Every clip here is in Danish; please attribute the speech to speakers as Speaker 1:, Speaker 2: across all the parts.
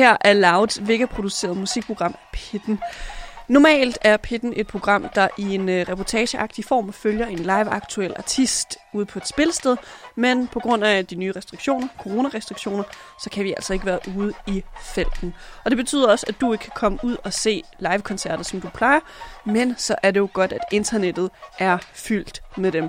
Speaker 1: Her er Louds Vega-produceret musikprogram Pitten. Normalt er Pitten et program, der i en øh, reportageagtig form følger en live-aktuel artist ude på et spilsted, men på grund af de nye restriktioner, coronarestriktioner, så kan vi altså ikke være ude i felten. Og det betyder også, at du ikke kan komme ud og se live-koncerter, som du plejer, men så er det jo godt, at internettet er fyldt med dem.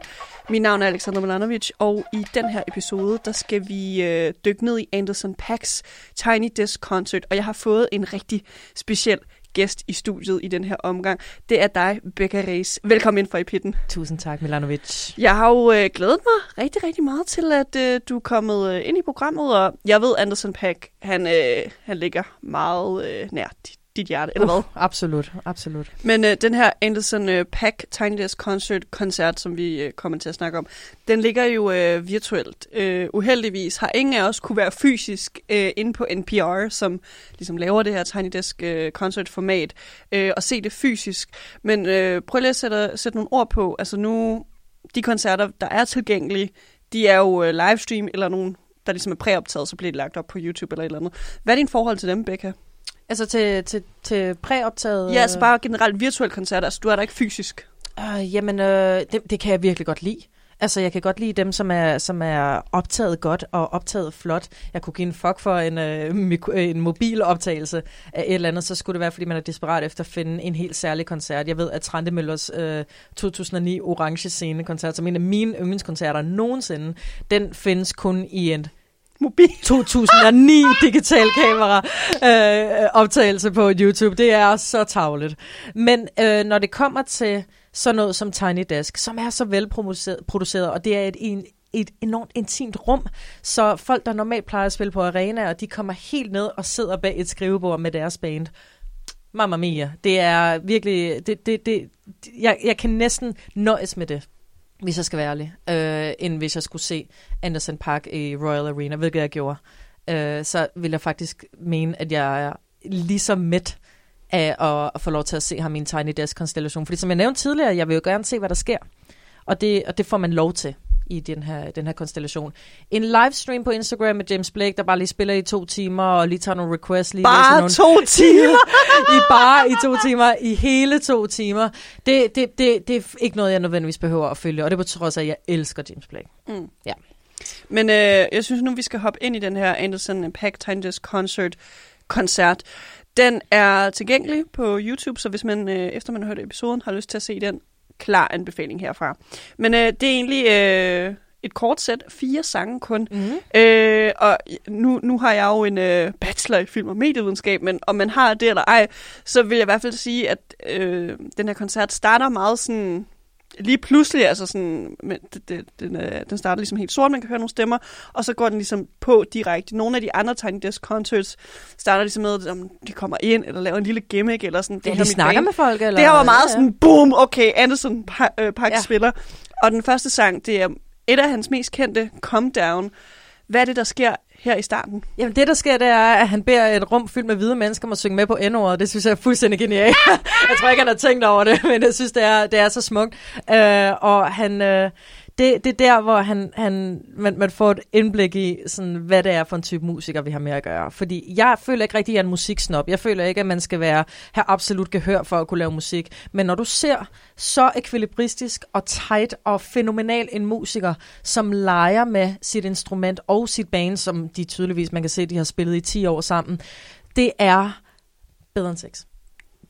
Speaker 1: Mit navn er Alexander Milanovic, og i den her episode, der skal vi øh, dykke ned i Anderson Pax Tiny Desk Concert, og jeg har fået en rigtig speciel gæst i studiet i den her omgang. Det er dig, Becca Reis. Velkommen ind for i pitten.
Speaker 2: Tusind tak, Milanovic.
Speaker 1: Jeg har jo øh, glædet mig rigtig, rigtig meget til, at øh, du er kommet øh, ind i programmet, og jeg ved, Anderson Pack, han, øh, han ligger meget øh, nær dit dit hjerte, eller hvad?
Speaker 2: Absolut, absolut.
Speaker 1: Men øh, den her Anderson øh, Pack Tiny Desk Concert koncert, som vi øh, kommer til at snakke om, den ligger jo øh, virtuelt. Øh, uheldigvis har ingen af os kunne være fysisk øh, inde på NPR, som ligesom laver det her Tiny Desk øh, Concert format, øh, og se det fysisk. Men øh, prøv lige at sætte, sætte nogle ord på. Altså nu, de koncerter, der er tilgængelige, de er jo øh, livestream eller nogen, der ligesom er præoptaget, så bliver de lagt op på YouTube eller et eller andet. Hvad er din forhold til dem, Becca?
Speaker 2: Altså til, til, til præoptaget?
Speaker 1: Ja, altså bare generelt virtuelle koncerter. Altså, du er der ikke fysisk.
Speaker 2: Uh, jamen, øh, det, det kan jeg virkelig godt lide. Altså, jeg kan godt lide dem, som er, som er optaget godt og optaget flot. Jeg kunne give en fuck for en, øh, en mobil optagelse af et eller andet, så skulle det være, fordi man er desperat efter at finde en helt særlig koncert. Jeg ved, at Trante Møllers øh, 2009 Orange Scene koncert, som en af mine yndlingskoncerter nogensinde, den findes kun i en
Speaker 1: mobil.
Speaker 2: 2009 digital kamera øh, optagelse på YouTube. Det er så tavlet. Men øh, når det kommer til sådan noget som Tiny Desk, som er så velproduceret, og det er et, en, et enormt intimt rum, så folk, der normalt plejer at spille på arenaer, de kommer helt ned og sidder bag et skrivebord med deres band. Mamma mia. Det er virkelig... Det, det, det, jeg, jeg kan næsten nøjes med det hvis jeg skal være ærlig, øh, end hvis jeg skulle se Anderson Park i Royal Arena, hvilket jeg gjorde. Øh, så vil jeg faktisk mene, at jeg er lige så mæt af at, at få lov til at se ham i en Tiny Desk-konstellation. Fordi som jeg nævnte tidligere, jeg vil jo gerne se, hvad der sker. Og det, og det får man lov til i den her, den her konstellation. En livestream på Instagram med James Blake, der bare lige spiller i to timer, og lige tager nogle requests. Lige
Speaker 1: bare
Speaker 2: nogle
Speaker 1: to timer?
Speaker 2: I bare i to timer, i hele to timer. Det, det, det, det er ikke noget, jeg nødvendigvis behøver at følge, og det er på trods af, at jeg elsker James Blake. Mm. Ja.
Speaker 1: Men øh, jeg synes nu, vi skal hoppe ind i den her Anderson Pack Tangers Concert koncert. Den er tilgængelig på YouTube, så hvis man, øh, efter man har hørt episoden, har lyst til at se den, klar anbefaling herfra. Men øh, det er egentlig øh, et kort sæt, fire sange kun. Mm. Øh, og nu, nu har jeg jo en øh, bachelor i film og medievidenskab, men om man har det eller ej, så vil jeg i hvert fald sige, at øh, den her koncert starter meget sådan lige pludselig, altså sådan, men det, det, den, øh, den starter ligesom helt sort, man kan høre nogle stemmer, og så går den ligesom på direkte. Nogle af de andre Tiny Desk Concerts starter ligesom med, at de kommer ind, eller laver en lille gimmick, eller sådan.
Speaker 2: Det, her, de snakker band. med folk, eller?
Speaker 1: Det her var meget ja, ja. sådan, boom, okay, Anderson øh, Park ja. spiller. Og den første sang, det er et af hans mest kendte, Come Down. Hvad er det, der sker her i starten?
Speaker 2: Jamen det, der sker, det er, at han beder et rum fyldt med hvide mennesker om at synge med på n Det synes jeg er fuldstændig genialt. jeg tror ikke, han har tænkt over det, men jeg synes, det er, det er så smukt. Uh, og han... Uh, det, det er der, hvor han, han, man, man får et indblik i, sådan, hvad det er for en type musiker, vi har med at gøre. Fordi jeg føler ikke rigtig, at jeg er en musiksnop. Jeg føler ikke, at man skal være, have absolut gehør for at kunne lave musik. Men når du ser så ekvilibristisk og tight og fænomenal en musiker, som leger med sit instrument og sit band, som de tydeligvis, man kan se, de har spillet i 10 år sammen, det er bedre end sex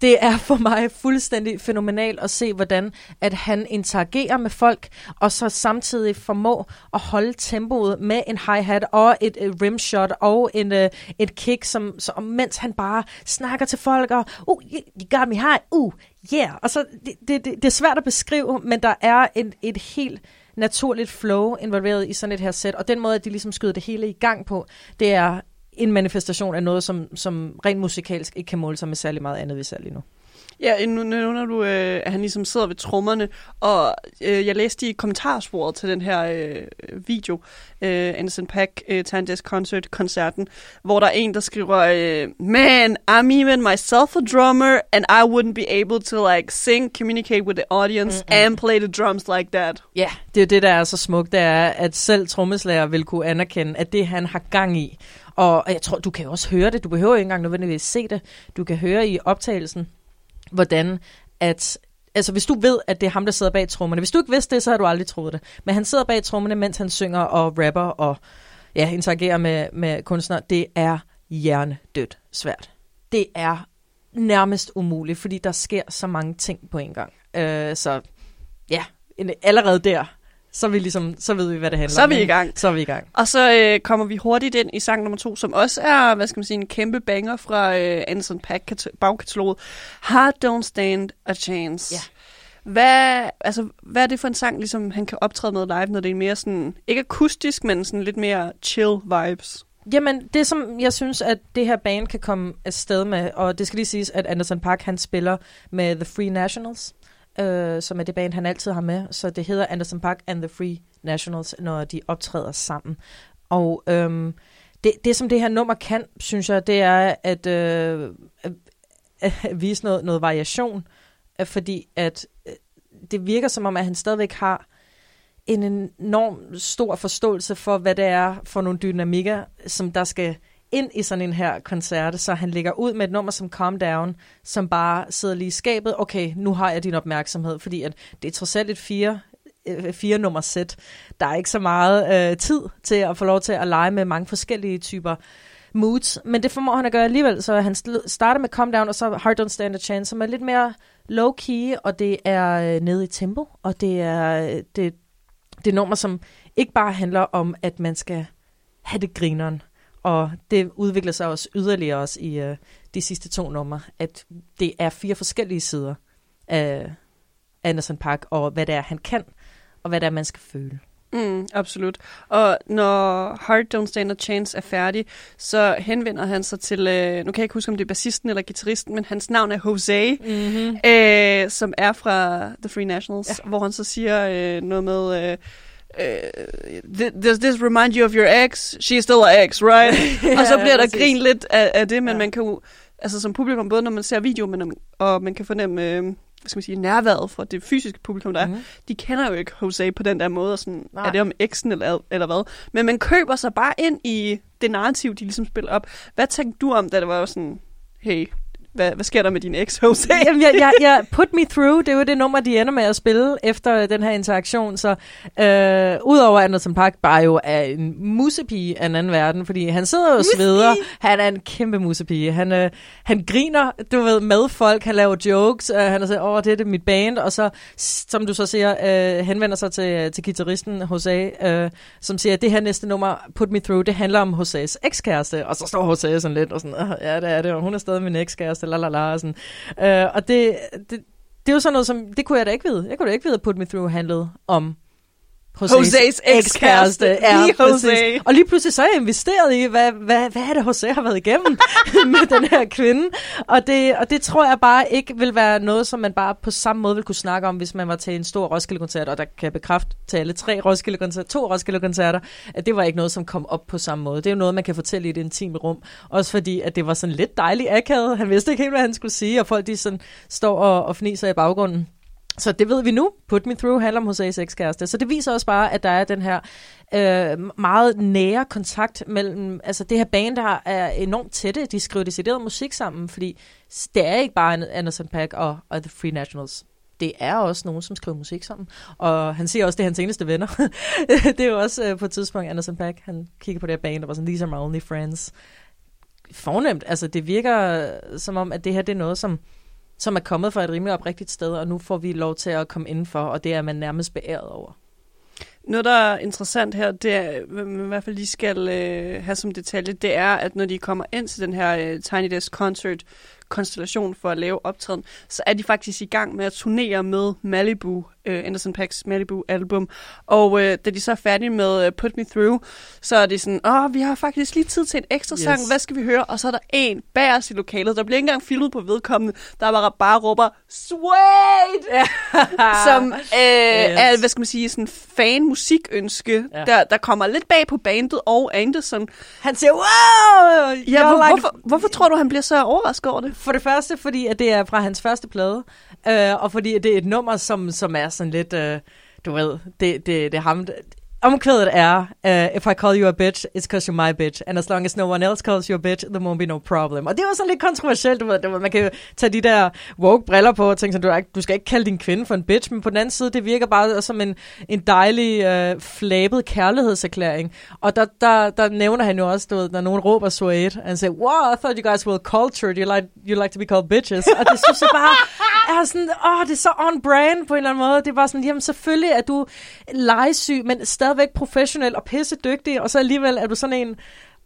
Speaker 2: det er for mig fuldstændig fænomenalt at se, hvordan at han interagerer med folk, og så samtidig formår at holde tempoet med en hi-hat og et, et rimshot og en, uh, et kick, som, som, mens han bare snakker til folk, og uh, you got me high, uh, yeah. Og så, det, det, det, det er svært at beskrive, men der er en, et helt naturligt flow involveret i sådan et her sæt, og den måde, at de ligesom skyder det hele i gang på, det er en manifestation af noget, som, som rent musikalsk ikke kan måle sig med særlig meget andet, vi ser lige nu.
Speaker 1: Ja, nu nævner du, øh, at han ligesom sidder ved trommerne, og øh, jeg læste i kommentarsporet til den her øh, video, øh, Anderson Pack øh, Tandes Concert-koncerten, hvor der er en, der skriver, øh, Man, I'm even myself a drummer, and I wouldn't be able to like sing, communicate with the audience, Mm-mm. and play the drums like that.
Speaker 2: Ja, yeah, det er det, der er så smukt, det er, at selv trommeslager vil kunne anerkende, at det, han har gang i, og jeg tror, du kan jo også høre det. Du behøver ikke engang nødvendigvis se det. Du kan høre i optagelsen, hvordan at altså hvis du ved, at det er ham, der sidder bag trommerne. Hvis du ikke vidste det, så har du aldrig troet det. Men han sidder bag trommerne, mens han synger og rapper og ja, interagerer med, med kunstnere. Det er hjernedødt svært. Det er nærmest umuligt, fordi der sker så mange ting på en gang. Øh, så ja, allerede der så, vi ligesom, så ved vi, hvad det handler om.
Speaker 1: Så er vi i gang.
Speaker 2: Så er vi i gang.
Speaker 1: Og så øh, kommer vi hurtigt ind i sang nummer to, som også er, hvad skal man sige, en kæmpe banger fra øh, Anderson Pack bagkataloget. Heart Don't Stand a Chance. Ja. Hvad, altså, hvad er det for en sang, ligesom, han kan optræde med live, når det er mere sådan, ikke akustisk, men sådan lidt mere chill vibes?
Speaker 2: Jamen, det som jeg synes, at det her band kan komme afsted med, og det skal lige siges, at Anderson Park, han spiller med The Free Nationals, øh, som er det band, han altid har med. Så det hedder Anderson Park and the Free Nationals, når de optræder sammen. Og øhm, det, det, som det her nummer kan, synes jeg, det er at, øh, at, vise noget, noget variation, øh, fordi at øh, det virker som om, at han stadigvæk har en enorm stor forståelse for, hvad det er for nogle dynamikker, som der skal ind i sådan en her koncert, så han lægger ud med et nummer som Calm Down, som bare sidder lige i skabet. Okay, nu har jeg din opmærksomhed, fordi at det er trods alt et fire, øh, fire nummer sæt. Der er ikke så meget øh, tid til at få lov til at lege med mange forskellige typer moods, men det formår han at gøre alligevel, så han starter med Calm Down, og så Hard Don't Stand a Chance, som er lidt mere low-key, og det er øh, nede i tempo, og det er øh, det, det nummer, som ikke bare handler om, at man skal have det grineren, og det udvikler sig også yderligere også i uh, de sidste to numre, at det er fire forskellige sider af Anderson Park, og hvad det er, han kan, og hvad det er, man skal føle.
Speaker 1: Mm, absolut. Og når Heart Don't Stand a Chance er færdig, så henvender han sig til, øh, nu kan jeg ikke huske, om det er bassisten eller gitarristen, men hans navn er Jose, mm-hmm. øh, som er fra The Free Nationals, ja. hvor han så siger øh, noget med... Øh, uh, does this remind you of your ex? She's still an ex, right? ja, og så bliver der grin lidt af, af det, men ja. man kan jo, altså som publikum, både når man ser video, men, og man kan fornemme, øh, hvad skal man sige, nærværet for det fysiske publikum, der er, mhm. de kender jo ikke Jose på den der måde, og sådan, Nej. er det om eksen eller, eller hvad? Men man køber sig bare ind i det narrativ, de ligesom spiller op. Hvad tænkte du om, da det var sådan, hey, hvad, hvad sker der med din ex, Jose?
Speaker 2: Jamen, jeg, jeg, jeg, Put Me Through, det er jo det nummer, de ender med at spille efter den her interaktion. Så øh, udover Anderson Park bare jo er en musepige af en anden verden, fordi han sidder og sveder. Han er en kæmpe musepige. Han, øh, han griner, du ved, med folk. Han laver jokes. Øh, han er så, åh, det er det mit band. Og så, som du så siger, øh, henvender sig til, til guitaristen Jose, øh, som siger, at det her næste nummer, Put Me Through, det handler om Joses ekskæreste. Og så står Jose sådan lidt og sådan, ja, det er det, og hun er stadig min ekskæreste kæreste, la la la, og sådan. Øh, og det, det, det er jo sådan noget, som, det kunne jeg da ikke vide. Jeg kunne da ikke vide, at Put Me Through handlede om
Speaker 1: Jose's, ekskæreste. Ja, lige Jose.
Speaker 2: Og lige pludselig så er jeg investeret i, hvad, hvad, hvad er det, Jose har været igennem med den her kvinde. Og det, og det tror jeg bare ikke vil være noget, som man bare på samme måde vil kunne snakke om, hvis man var til en stor Roskilde-koncert. Og der kan jeg bekræfte til alle tre Roskilde-koncerter, to Roskilde-koncerter, at det var ikke noget, som kom op på samme måde. Det er jo noget, man kan fortælle i et intimt rum. Også fordi, at det var sådan lidt dejligt akavet. Han vidste ikke helt, hvad han skulle sige, og folk de sådan står og, og fniser i baggrunden. Så det ved vi nu. Put Me Through handler om Jose's ekskæreste. Så det viser også bare, at der er den her øh, meget nære kontakt mellem... Altså det her band, der er enormt tætte. De skriver decideret musik sammen, fordi det er ikke bare Anderson Pack og, og The Free Nationals. Det er også nogen, som skriver musik sammen. Og han siger også, det er hans eneste venner. det er jo også øh, på et tidspunkt, Anderson Pack, han kigger på det her band og var sådan, these are my only friends. Fornemt. Altså det virker øh, som om, at det her det er noget, som som er kommet fra et rimelig oprigtigt sted, og nu får vi lov til at komme indenfor, og det er man nærmest beæret over.
Speaker 1: Noget, der er interessant her, det er, man i hvert fald lige skal øh, have som detalje, det er, at når de kommer ind til den her øh, Tiny Desk Concert konstellation for at lave optræden, så er de faktisk i gang med at turnere med Malibu øh, Anderson Paak's Malibu-album. Og øh, da de så er færdige med øh, Put Me Through, så er det sådan, åh, vi har faktisk lige tid til en ekstra yes. sang, hvad skal vi høre? Og så er der en bag os i lokalet, der bliver ikke engang filmet på vedkommende, der bare, bare råber, Sweet! Som øh, yes. er, hvad skal man sige, sådan fan-musikønske, ja. der, der kommer lidt bag på bandet og Anderson.
Speaker 2: Han siger, wow!
Speaker 1: Ja, like... hvorfor, hvorfor tror du, han bliver så overrasket over det?
Speaker 2: For det første, fordi at det er fra hans første plade, øh, og fordi det er et nummer, som, som er sådan lidt, øh, du ved, det, det, det er ham, Omkvædet er, uh, if I call you a bitch, it's because you're my bitch. And as long as no one else calls you a bitch, there won't be no problem. Og det var sådan lidt kontroversielt, du ved. Du man kan tage de der woke briller på og tænke sådan, du, er, du skal ikke kalde din kvinde for en bitch, men på den anden side, det virker bare som en, en dejlig, uh, flabet kærlighedserklæring. Og der, der, der nævner han jo også, du ved, når nogen råber Suede, and say, wow, I thought you guys were cultured, you like, you like to be called bitches. og det synes jeg bare er sådan, åh, oh, det er så on brand på en eller anden måde. Det var sådan, jamen selvfølgelig er du legesyg, men stadigvæk professionel og pisse dygtig, og så alligevel er du sådan en,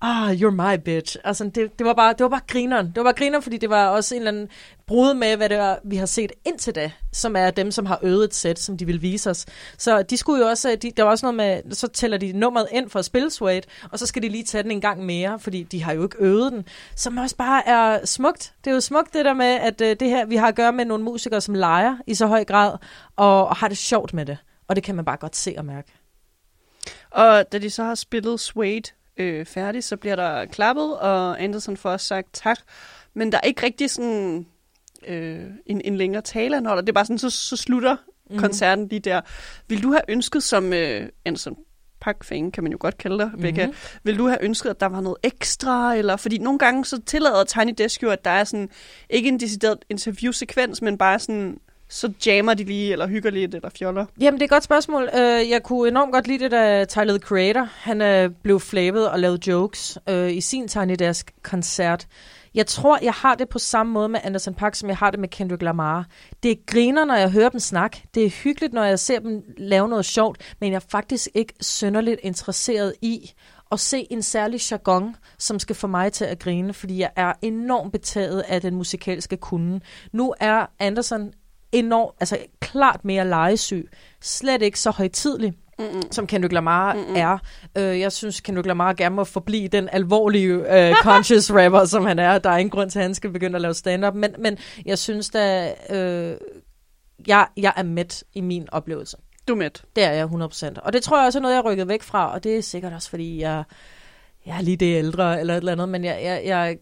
Speaker 2: ah, you're my bitch. Altså, det, det, var bare, det var bare grineren. Det var bare grineren, fordi det var også en eller anden brud med, hvad det var, vi har set indtil da, som er dem, som har øvet et sæt, som de vil vise os. Så de skulle jo også, de, der var også noget med, så tæller de nummeret ind for at spille Suede, og så skal de lige tage den en gang mere, fordi de har jo ikke øvet den, som også bare er smukt. Det er jo smukt det der med, at øh, det her, vi har at gøre med nogle musikere, som leger i så høj grad, og, og har det sjovt med det. Og det kan man bare godt se og mærke.
Speaker 1: Og da de så har spillet Suede øh, færdig, så bliver der klappet, og Anderson får også sagt tak. Men der er ikke rigtig sådan øh, en, en længere tale, når der. Det er bare sådan, så, så slutter mm-hmm. koncerten lige der. Vil du have ønsket som øh, Anderson Park-fan, kan man jo godt kalde dig, mm-hmm. Vil du have ønsket, at der var noget ekstra? Eller, fordi nogle gange så tillader Tiny Desk jo, at der er sådan, ikke en decideret interviewsekvens, men bare sådan så jammer de lige, eller hygger lidt, eller fjoller?
Speaker 2: Jamen, det er et godt spørgsmål. Uh, jeg kunne enormt godt lide det, da Tyler, the Creator, han uh, blev flabet og lavede jokes uh, i sin Tiny Desk-koncert. Jeg tror, jeg har det på samme måde med Anderson Park, som jeg har det med Kendrick Lamar. Det griner, når jeg hører dem snakke. Det er hyggeligt, når jeg ser dem lave noget sjovt, men jeg er faktisk ikke synderligt interesseret i at se en særlig jargon, som skal få mig til at grine, fordi jeg er enormt betaget af den musikalske kunde. Nu er Anderson enormt, altså klart mere legesyg. Slet ikke så højtidlig. Mm-mm. som Kendrick Lamar Mm-mm. er. Uh, jeg synes, Kendrick Lamar gerne må forblive den alvorlige uh, conscious rapper, som han er. Der er ingen grund til, at han skal begynde at lave stand-up. Men, men jeg synes da, uh, jeg, jeg er med i min oplevelse.
Speaker 1: Du er med?
Speaker 2: Det er jeg 100%. Og det tror jeg også er noget, jeg er rykket væk fra. Og det er sikkert også, fordi jeg, jeg er lige det ældre eller et eller andet. Men jeg, jeg, jeg,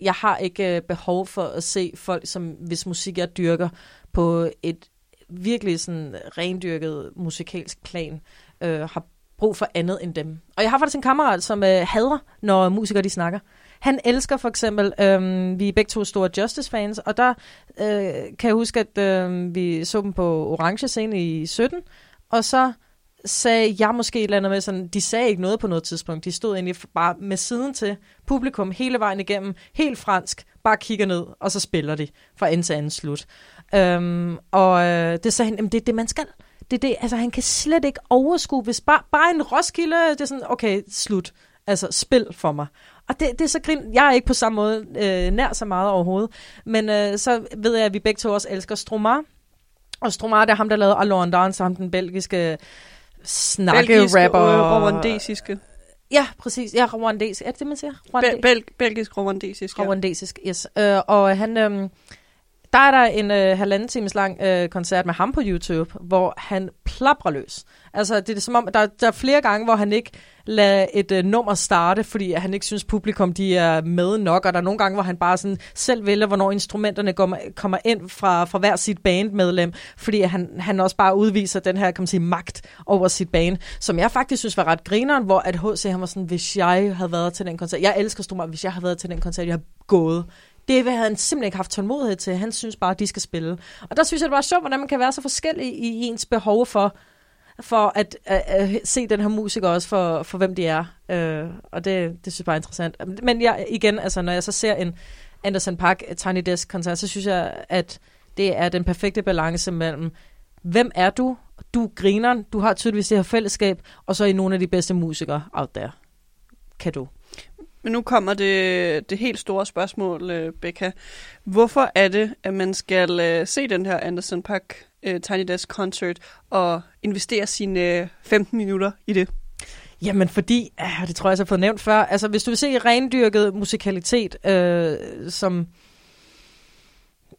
Speaker 2: jeg har ikke øh, behov for at se folk, som hvis musik jeg dyrker, på et virkelig sådan rendyrket musikalsk plan, øh, har brug for andet end dem. Og jeg har faktisk en kammerat, som øh, hader, når musikere de snakker. Han elsker for eksempel, øh, vi er begge to store Justice-fans, og der øh, kan jeg huske, at øh, vi så dem på Orange Scene i 17, og så sagde jeg måske et eller andet med sådan, de sagde ikke noget på noget tidspunkt. De stod egentlig bare med siden til publikum hele vejen igennem, helt fransk, bare kigger ned, og så spiller de fra ende til anden slut. Øhm, og øh, det sagde han, jamen det er det, man skal. Det er det, altså han kan slet ikke overskue, hvis bare, bare en Roskilde, det er sådan, okay, slut. Altså, spil for mig. Og det, det er så grin. Jeg er ikke på samme måde øh, nær så meget overhovedet. Men øh, så ved jeg, at vi begge to også elsker Stromar. Og Stromar, det er ham, der lavede Alone Dance, ham den belgiske snakke-rapper.
Speaker 1: rwandesiske.
Speaker 2: Ja, præcis. Ja, rwandesisk. Er det det, man siger?
Speaker 1: Rwande- Bel- belgisk rwandesisk,
Speaker 2: ja. Rwandesisk, yes. Øh, og han... Øh, der er der en øh, halvanden times lang øh, koncert med ham på YouTube, hvor han plaprer løs. Altså, det er som om, der, der er flere gange, hvor han ikke lader et øh, nummer starte, fordi han ikke synes, publikum de er med nok, og der er nogle gange, hvor han bare sådan selv vælger, hvornår instrumenterne kommer, kommer ind fra, fra hver sit bandmedlem, fordi han, han også bare udviser den her, kan man sige, magt over sit band, som jeg faktisk synes var ret grineren, hvor at H.C. han var sådan, hvis jeg havde været til den koncert, jeg elsker Strummer, hvis jeg havde været til den koncert, jeg har gået det havde han simpelthen ikke haft tålmodighed til. Han synes bare, at de skal spille. Og der synes jeg, det var sjovt, hvordan man kan være så forskellig i ens behov for, for at, øh, se den her musiker også for, for hvem de er. Øh, og det, det synes jeg bare er interessant. Men jeg, igen, altså, når jeg så ser en Anderson Park Tiny Desk koncert, så synes jeg, at det er den perfekte balance mellem, hvem er du? Du griner, du har tydeligvis det her fællesskab, og så er I nogle af de bedste musikere out there. Kan du?
Speaker 1: Men nu kommer det, det helt store spørgsmål, øh, Becca. Hvorfor er det, at man skal øh, se den her Anderson Park øh, Tiny Desk Concert og investere sine 15 minutter i det?
Speaker 2: Jamen fordi, ah, det tror jeg, jeg har fået nævnt før, altså hvis du vil se rendyrket musikalitet, øh, som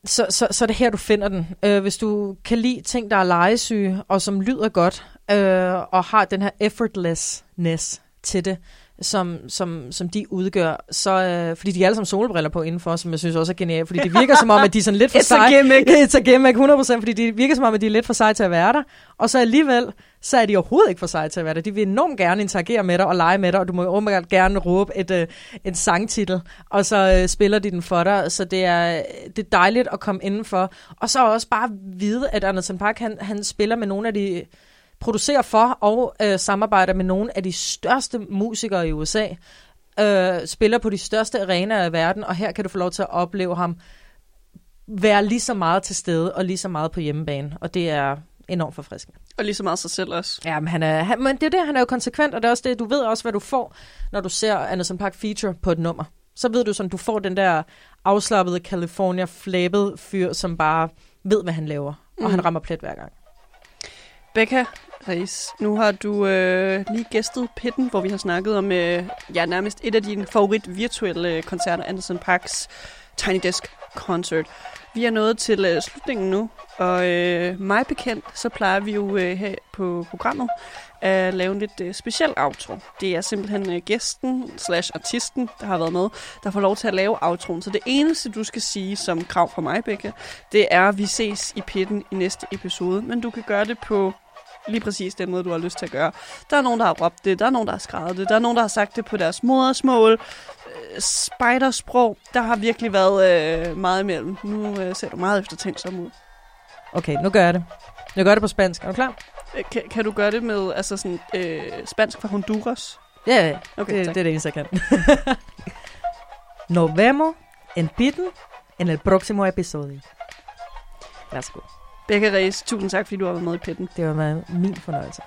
Speaker 2: så, så, så er det her, du finder den. Øh, hvis du kan lide ting, der er legesyge, og som lyder godt, øh, og har den her effortlessness til det, som, som, som de udgør, så, øh, fordi de er alle sammen solbriller på indenfor, som jeg synes også er genialt, fordi det virker som om, at de er sådan lidt for
Speaker 1: It's a
Speaker 2: seje.
Speaker 1: gimmick.
Speaker 2: It's a gimmick, 100%, fordi det virker som om, at de er lidt for seje til at være der, og så alligevel, så er de overhovedet ikke for seje til at være der. De vil enormt gerne interagere med dig og lege med dig, og du må jo gerne råbe et, øh, en sangtitel, og så øh, spiller de den for dig, så det er, det er dejligt at komme indenfor. Og så også bare vide, at Anderson Park, han, han spiller med nogle af de producerer for og øh, samarbejder med nogle af de største musikere i USA, øh, spiller på de største arenaer i verden, og her kan du få lov til at opleve ham være lige så meget til stede og lige så meget på hjemmebane, og det er enormt forfriskende.
Speaker 1: Og lige så meget sig selv også.
Speaker 2: Ja, men, han er, han, men det er det, han er jo konsekvent, og det er også det, du ved også, hvad du får, når du ser Anderson Park feature på et nummer. Så ved du sådan, du får den der afslappede California flabet fyr, som bare ved, hvad han laver, og
Speaker 1: Mm.
Speaker 2: han rammer plet hver gang.
Speaker 1: Becca Reis, nu har du øh, lige gæstet Pitten, hvor vi har snakket om øh, ja, nærmest et af dine favorit virtuelle øh, koncerter, Anderson Parks Tiny Desk Concert. Vi er nået til øh, slutningen nu, og øh, mig bekendt, så plejer vi jo øh, her på programmet at lave en lidt øh, speciel outro. Det er simpelthen øh, gæsten slash artisten, der har været med, der får lov til at lave outroen. Så det eneste, du skal sige som krav fra mig, Becca, det er, at vi ses i Pitten i næste episode. Men du kan gøre det på lige præcis den måde, du har lyst til at gøre. Der er nogen, der har råbt det, der er nogen, der har skrevet det, der er nogen, der har sagt det på deres modersmål, øh, spidersprog. Der har virkelig været øh, meget imellem. Nu øh, ser du meget eftertænksom ud.
Speaker 2: Okay, nu gør jeg det. Jeg gør det på spansk. Er du klar?
Speaker 1: Øh, Kan, kan du gøre det med altså sådan, øh, spansk fra Honduras?
Speaker 2: Ja, ja.
Speaker 1: Okay,
Speaker 2: det,
Speaker 1: tak.
Speaker 2: det er det eneste, jeg kan. Nos vemos en Pitten en el próximo episodio. Værsgo.
Speaker 1: Becca Reyes, tusind tak, fordi du har været med i pitten.
Speaker 2: Det var min fornøjelse.